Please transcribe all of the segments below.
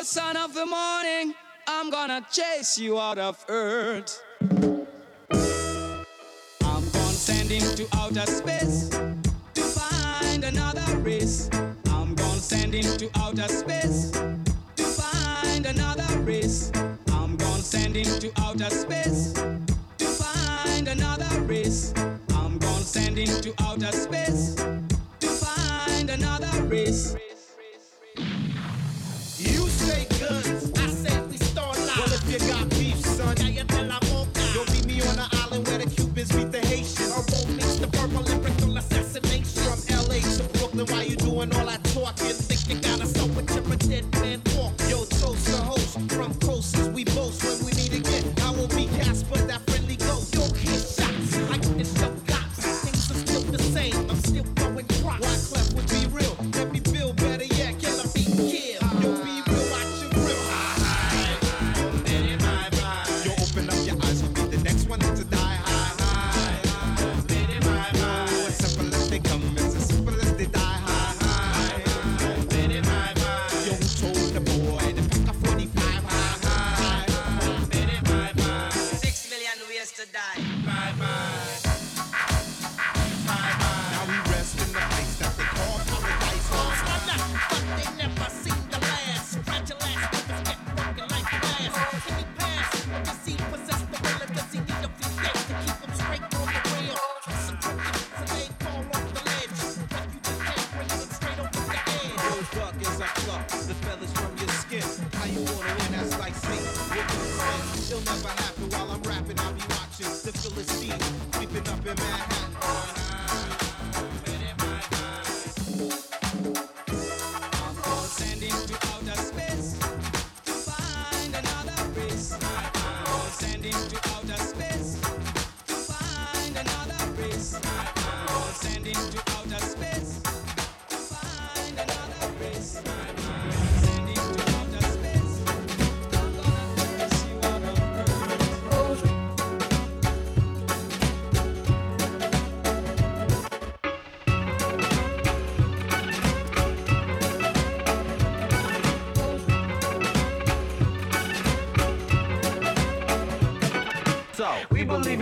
the sun of the morning, I'm gonna chase you out of earth. I'm gonna send him to outer space to find another race. I'm gonna send him to outer space.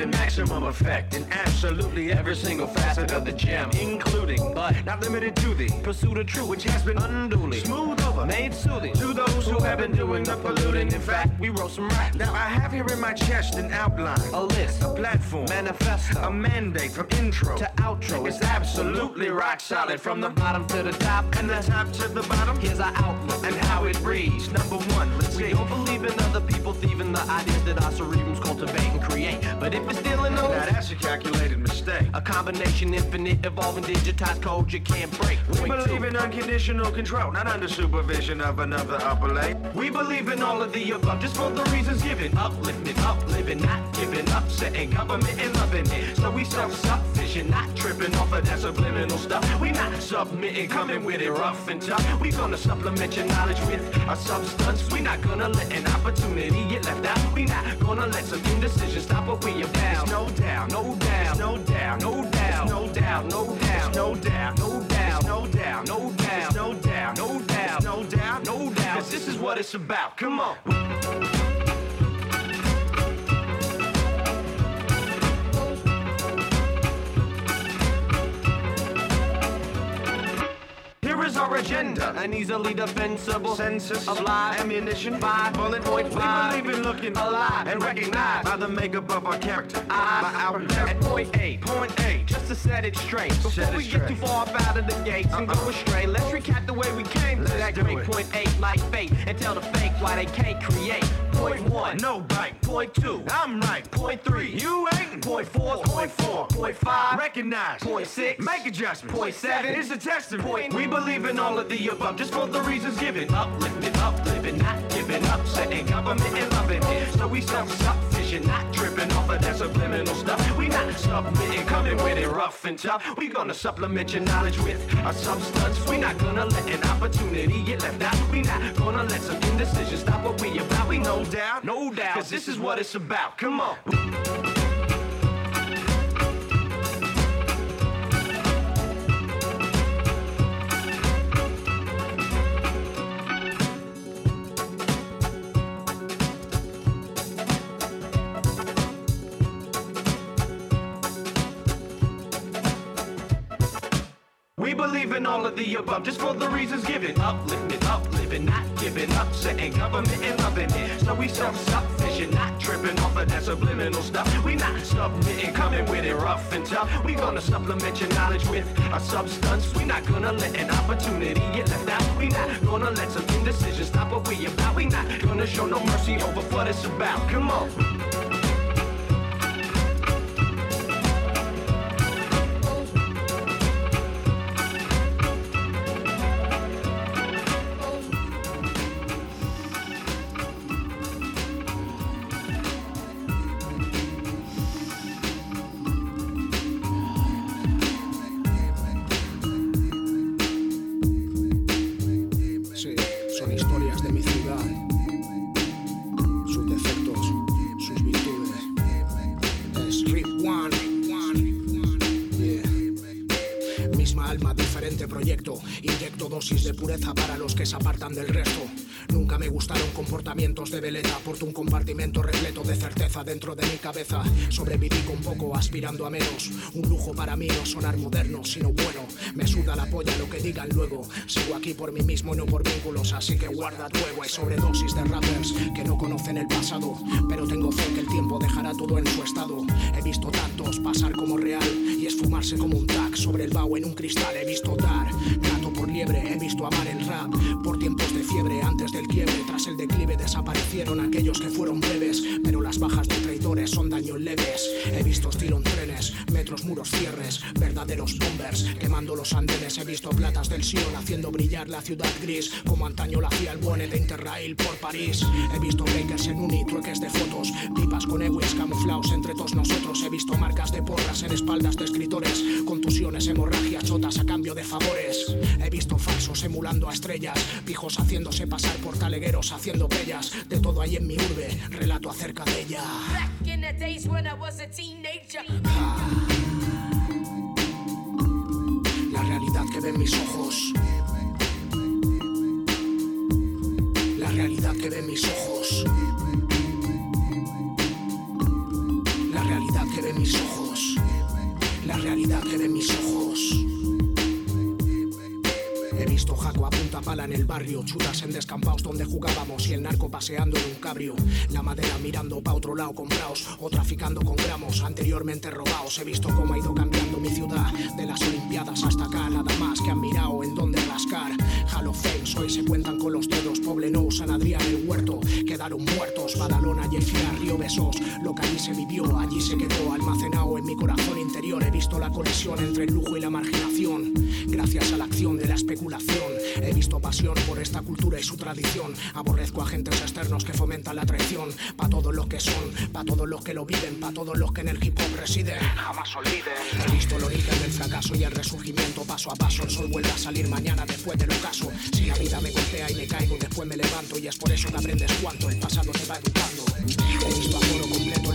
In maximum effect in absolutely every single facet of the gem, including, but not limited to the pursuit of truth, which has been unduly smooth over, made soothing to those who have been doing the polluting. In fact, we wrote some rap. Now I have here in my chest an outline, a list, a platform, manifesto, a mandate from intro to outro. It's absolutely rock solid from the bottom to the top and the top to the bottom. Here's our outlook and how it reads. Number one. Don't believe in other people thieving the ideas that our cerebrums cultivate and create. But if it's stealing those, now that's a calculated mistake. A combination, infinite, evolving, digitized code you can't break. We believe in unconditional control, not under supervision of another upper lane. We believe in all of the above, just for the reasons given. Uplifting, uplifting, not giving up, setting government and loving it. So we self-sufficient, not tripping off of that subliminal stuff. We not submitting, coming with it rough and tough. We gonna supplement your knowledge with a substance. We not gonna let an opportunity get left out. We not gonna let some indecision stop what we about. There's no doubt, no doubt, no doubt, no doubt, no doubt, no doubt, no doubt, no doubt, no doubt, no doubt, no doubt, no doubt, no doubt, no doubt. Cause this is what it's about. Come on. Is our agenda. An easily defensible census of lie, ammunition. Five bullet point five. We believe in looking alive and recognized by the makeup of our character. I, by our at point eight. Point eight. Just to set it straight. Before Set we get straight. too far up out of the gates and go uh-uh. astray, let's recap the way we came to Let's that great it. point eight like fate and tell the fake why they can't create. Point one. No bite. Point two. I'm right. Point three. You ain't. Point four. Point four. Point five. Recognize. Point six. Make adjustments. Point seven. It's a testament. Point. We believe in all of the above, just for the reasons given. Uplifting, uplifting, not giving up, setting government and loving it. So we self-sufficient, not tripping off of that subliminal stuff. We not submitting, coming with it rough and tough. We gonna supplement your knowledge with a substance. We not gonna let an opportunity get left out. We not gonna let some indecision stop what we about. We no doubt, no doubt, cause this is what it's about. Come on. We believe in all of the above, just for the reasons given. Uplifting, uplifting, not giving up, setting government and loving it. So we self-sufficient, not tripping off of that subliminal stuff. We not submitting, coming with it rough and tough. We gonna supplement your knowledge with a substance. We not gonna let an opportunity get left out. We not gonna let some indecision stop what we about. We not gonna show no mercy over what it's about. Come on. Dosis de pureza para los que se apartan del resto. Nunca me gustaron comportamientos de veleta. Porto un compartimento repleto de certeza dentro de mi cabeza. Sobreviví con poco, aspirando a menos. Un lujo para mí no sonar moderno, sino bueno. Me suda la polla lo que digan luego. Sigo aquí por mí mismo y no por vínculos, así que guarda tu ego. Hay sobredosis de rappers que no conocen el pasado. Pero tengo fe que el tiempo dejará todo en su estado. He visto tantos pasar como real y esfumarse como un tag sobre el baúl en un cristal. He visto dar liebre, he visto amar el rap por tiempos de fiebre antes del quiebre. Tras el declive desaparecieron aquellos que fueron breves, pero las bajas de traidores son daños leves. He visto estilo en trenes, metros, muros, cierres, verdaderos bombers quemando los andenes. He visto platas del Sion haciendo brillar la ciudad gris, como antaño lo hacía el buene de Interrail por París. He visto breakers en uni, trueques de fotos, pipas con ewis camuflados entre todos nosotros. He visto marcas de porras en espaldas de escritores, contusiones, hemorragias, chotas a cambio de favores. He visto Falsos emulando a estrellas, pijos haciéndose pasar por talegueros, haciendo bellas. De todo ahí en mi urbe, relato acerca de ella. La realidad que ven mis ojos. La realidad que ven mis ojos. La realidad que ven mis ojos. La realidad que ven mis ojos. La realidad pala en el barrio, chutas en descampados donde jugábamos y el narco paseando en un cabrio. La madera mirando pa' otro lado compraos o traficando con gramos anteriormente robados. He visto cómo ha ido cambiando mi ciudad, de las Olimpiadas hasta acá, nada más que han mirado en dónde rascar. Hall of Fame, hoy se cuentan con los dedos, Poblenou, San Adrián, el huerto, quedaron muertos, Badalona, Yeifia, Río Besos, lo que allí se vivió, allí se quedó almacenado en mi corazón interior. La colisión entre el lujo y la marginación, gracias a la acción de la especulación. He visto pasión por esta cultura y su tradición. Aborrezco agentes externos que fomentan la traición. Pa' todos los que son, pa' todos los que lo viven, pa' todos los que en el hip hop residen. Jamás olviden. He visto el origen del fracaso y el resurgimiento paso a paso. El sol vuelve a salir mañana después del ocaso. Si la vida me golpea y me caigo, después me levanto. Y es por eso que aprendes cuánto el pasado te va educando. He visto a completo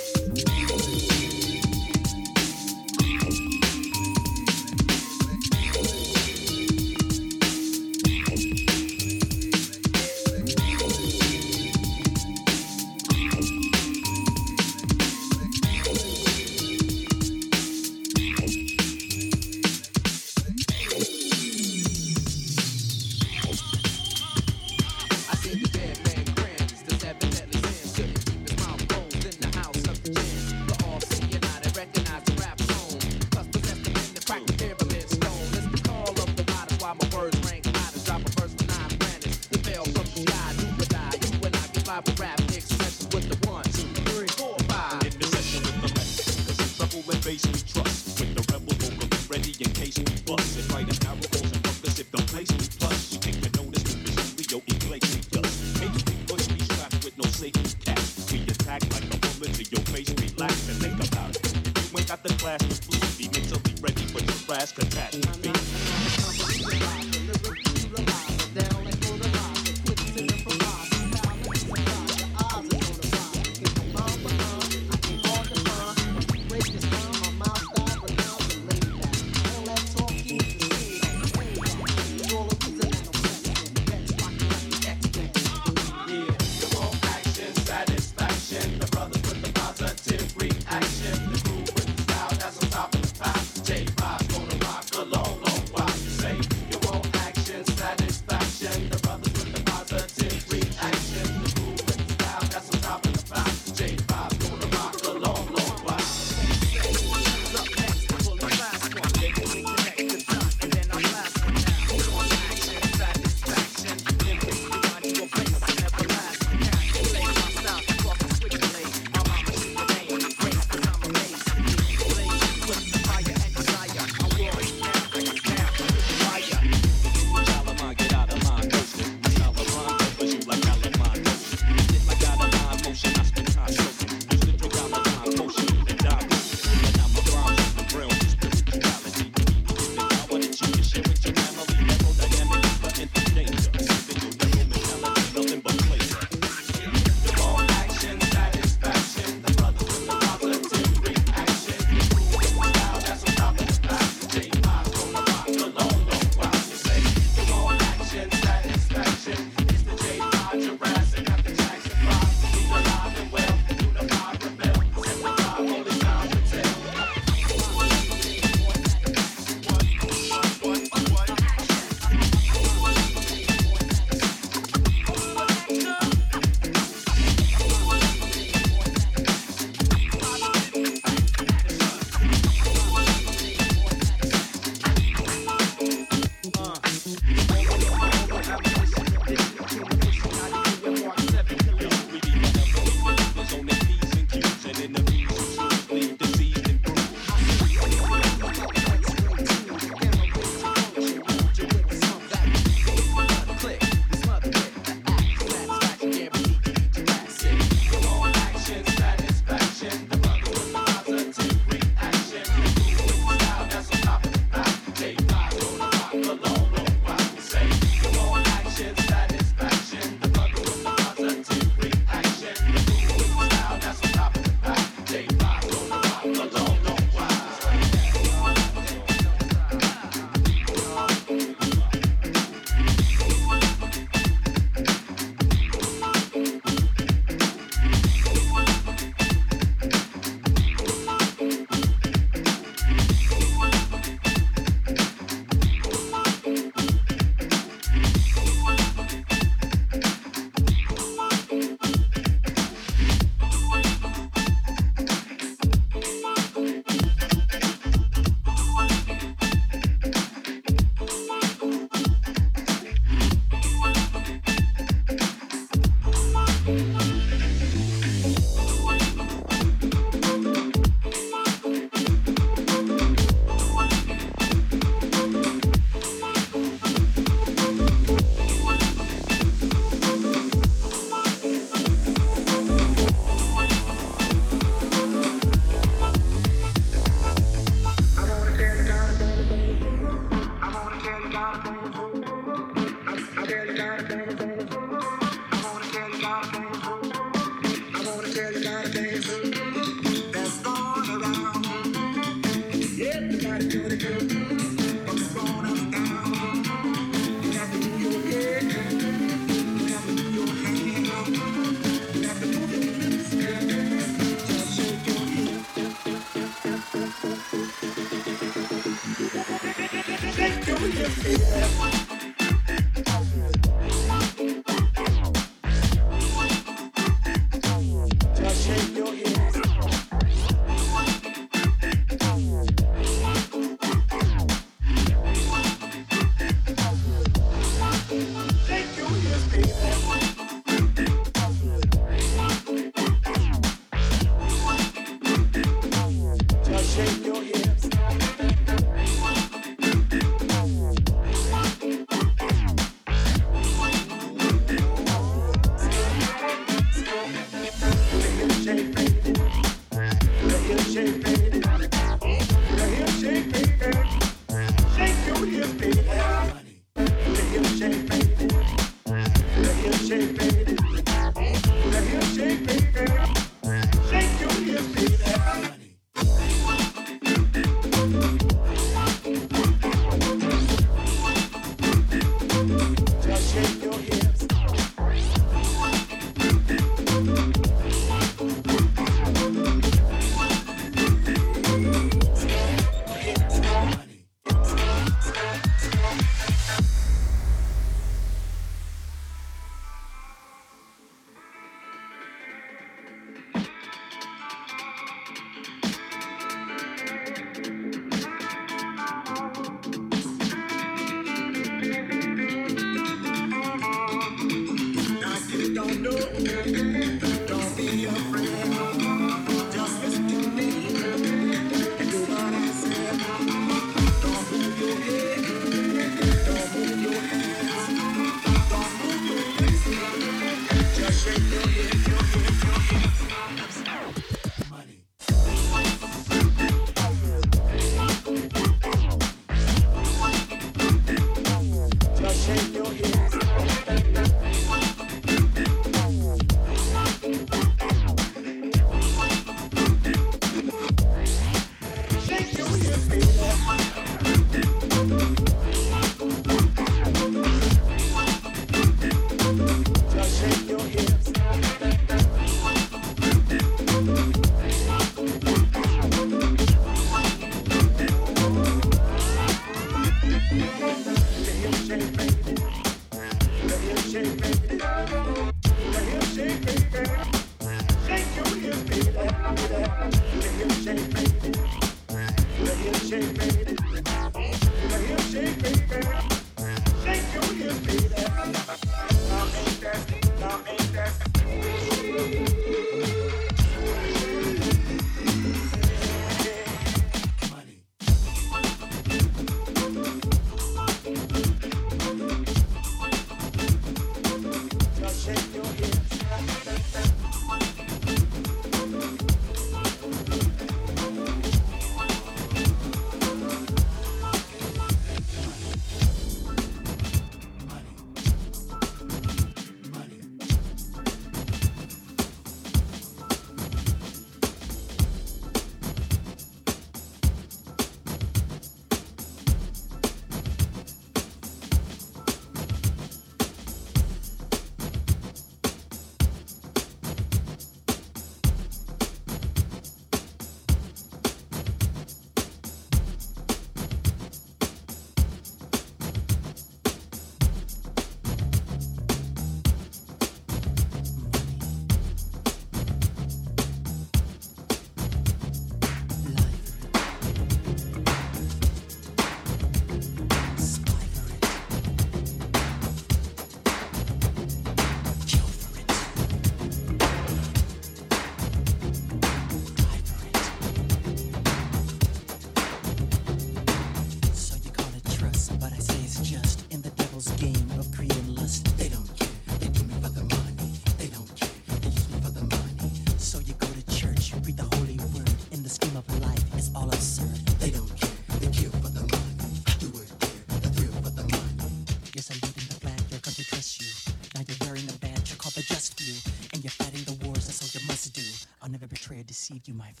you, my friend,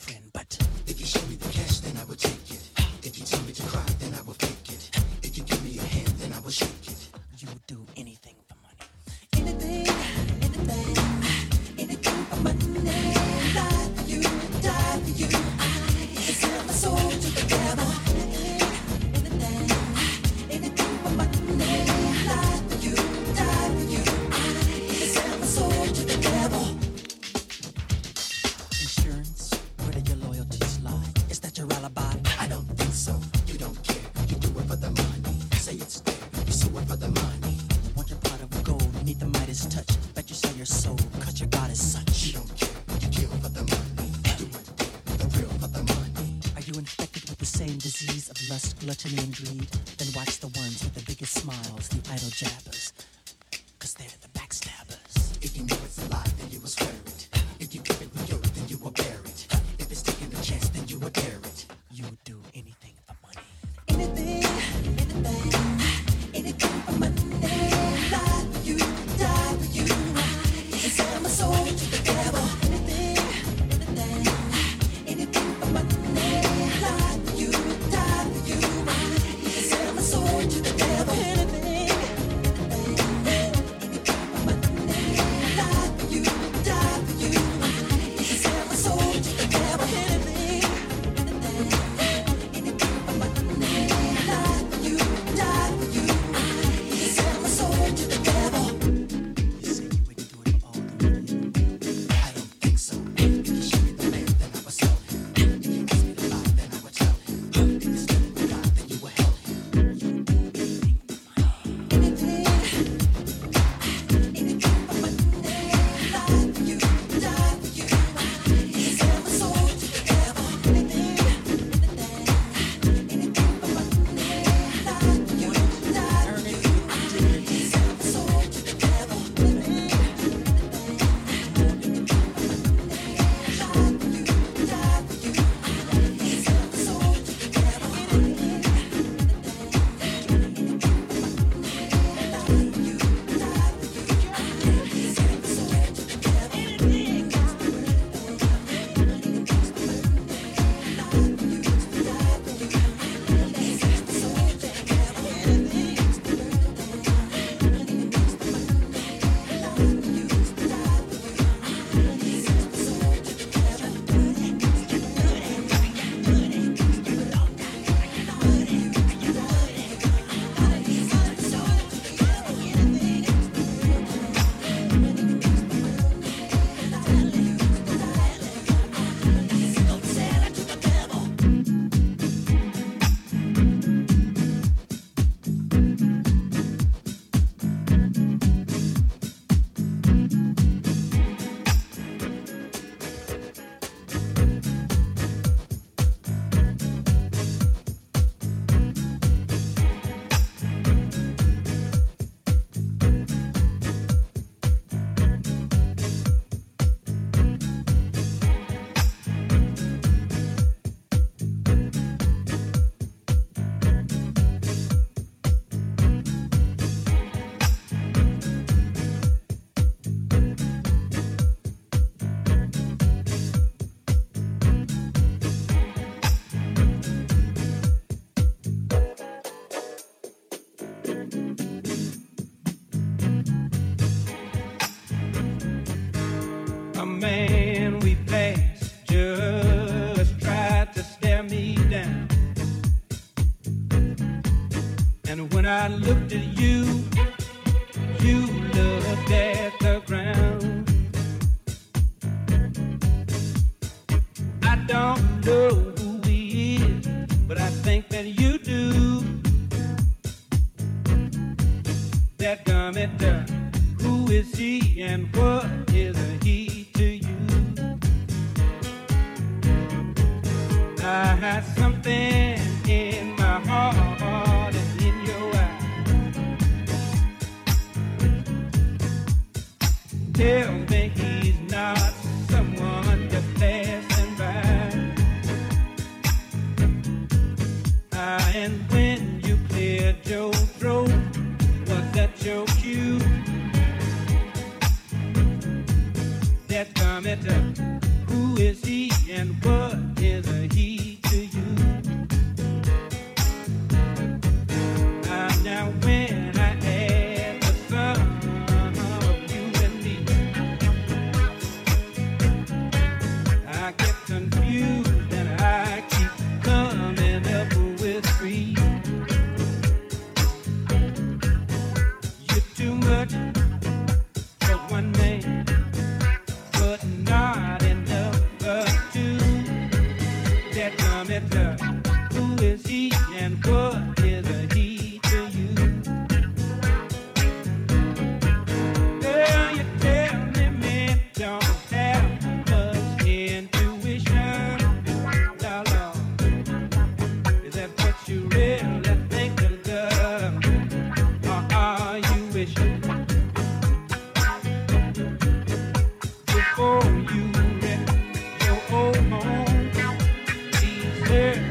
Yeah.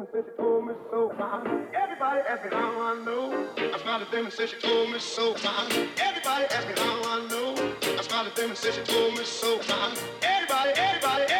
Everybody asked me how I know. I smiled at them and said she told me so. Everybody asked me how I know. I smiled at them and said she told me so. Everybody, everybody, everybody.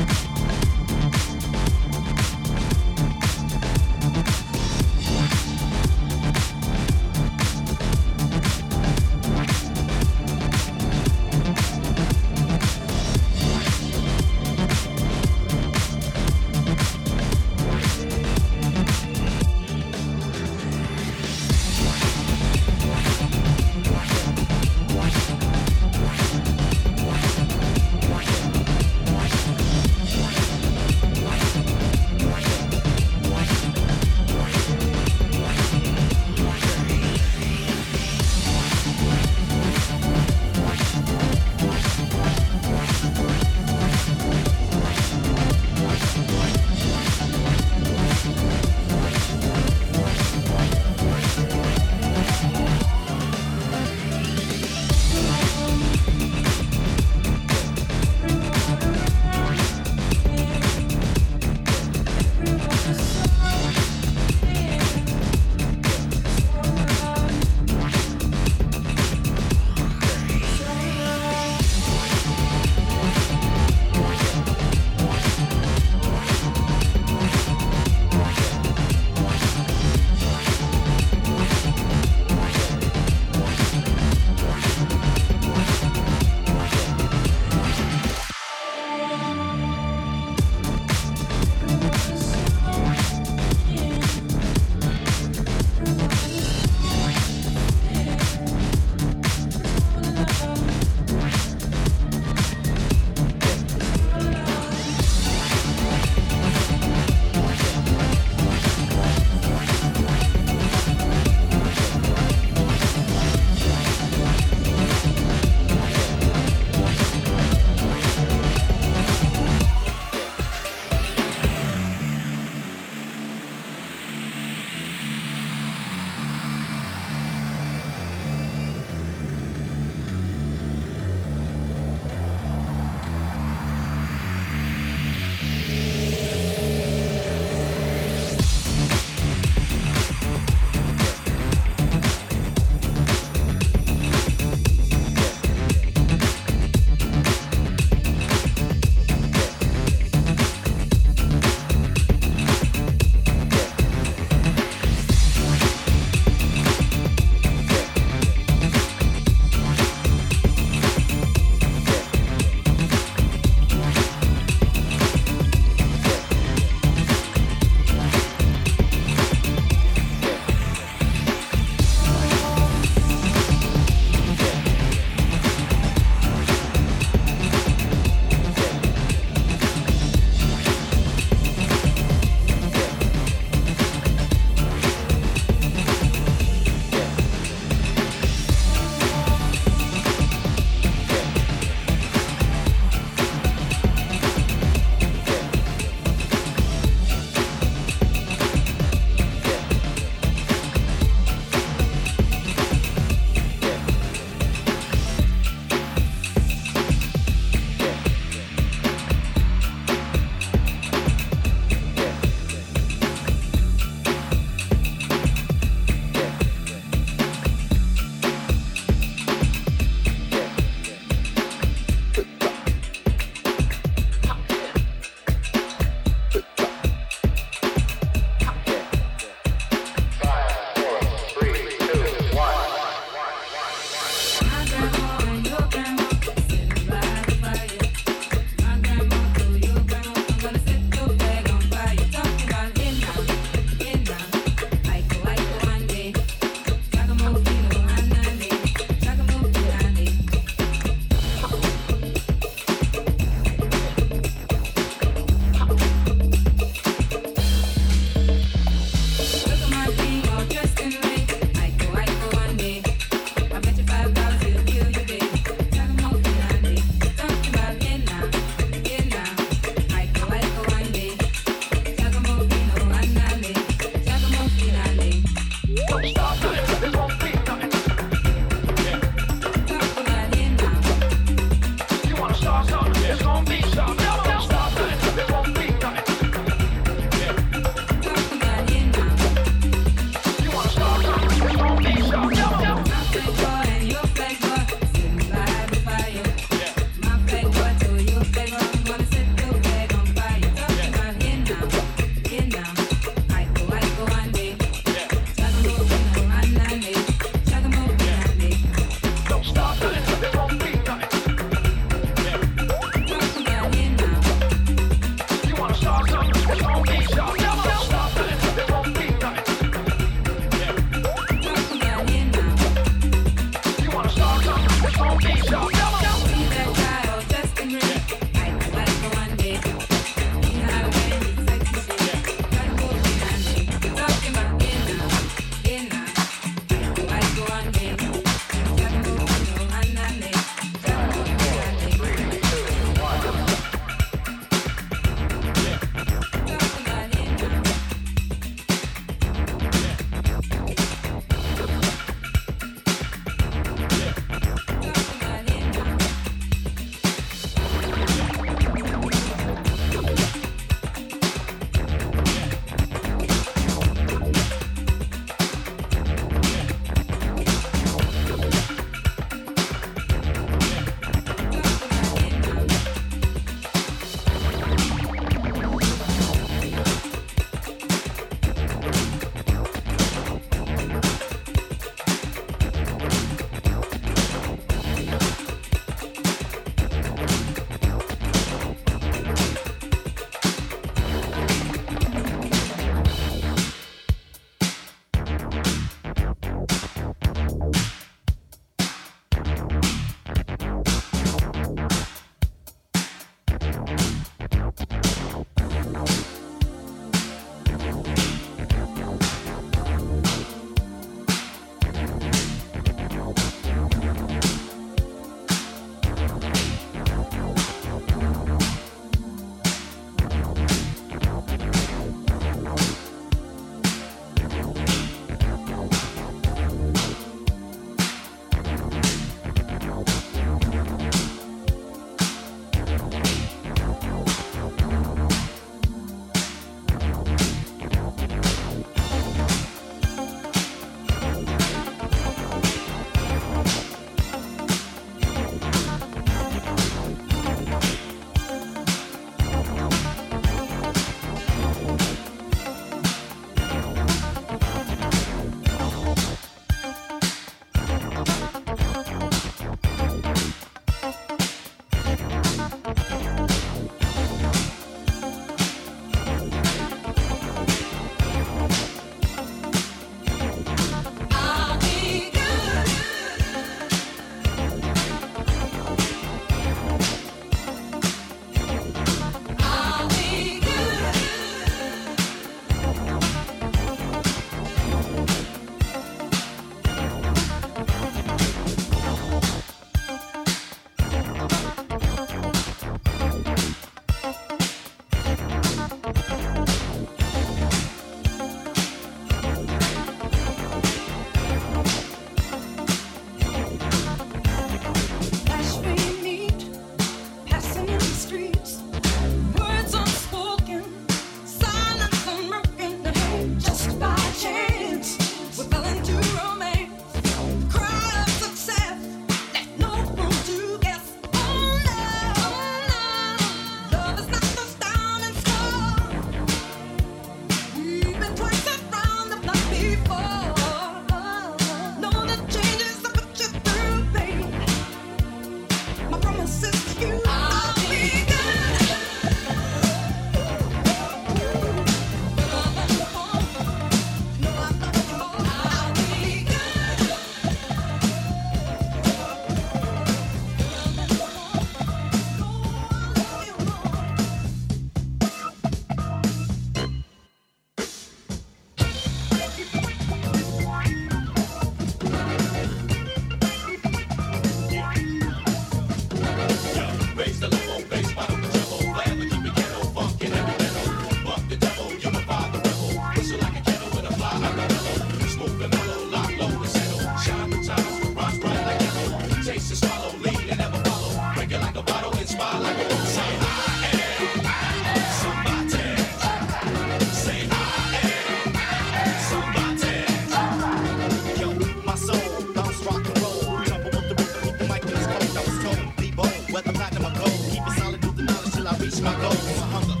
my go.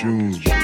Funky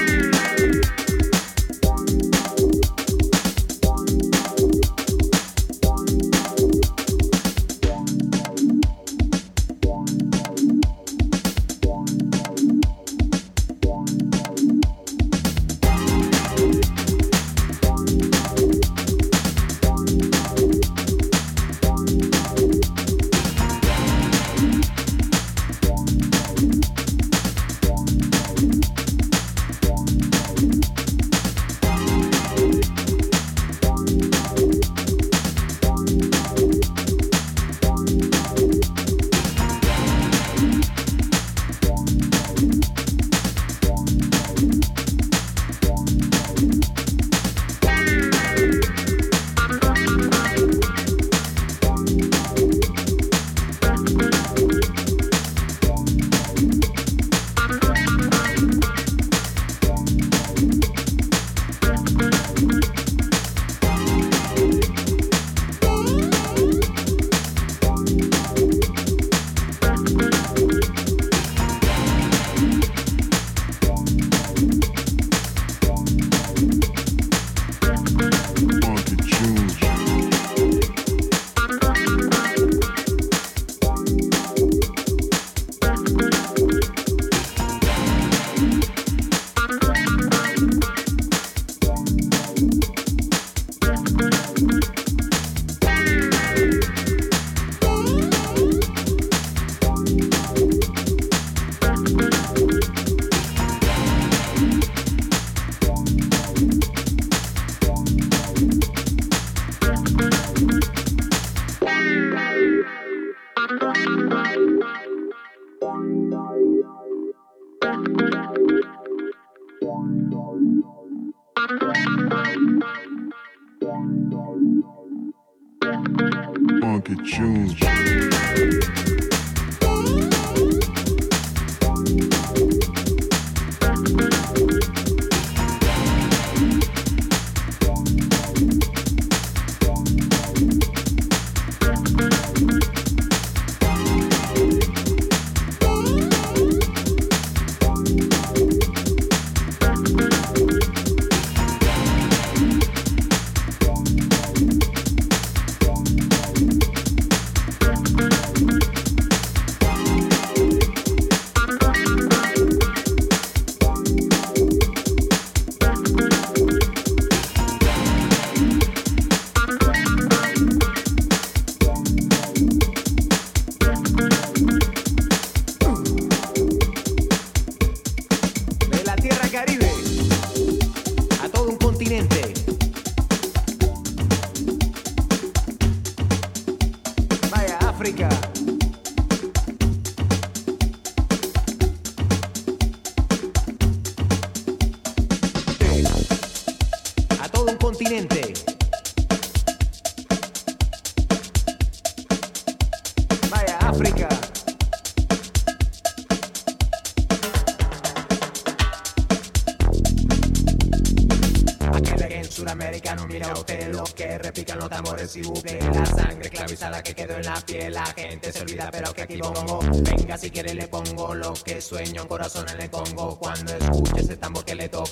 que quedó en la piel La gente se olvida pero que aquí pongo Venga si quiere le pongo lo que sueño En corazón le pongo. Cuando escuche ese tambor que le toco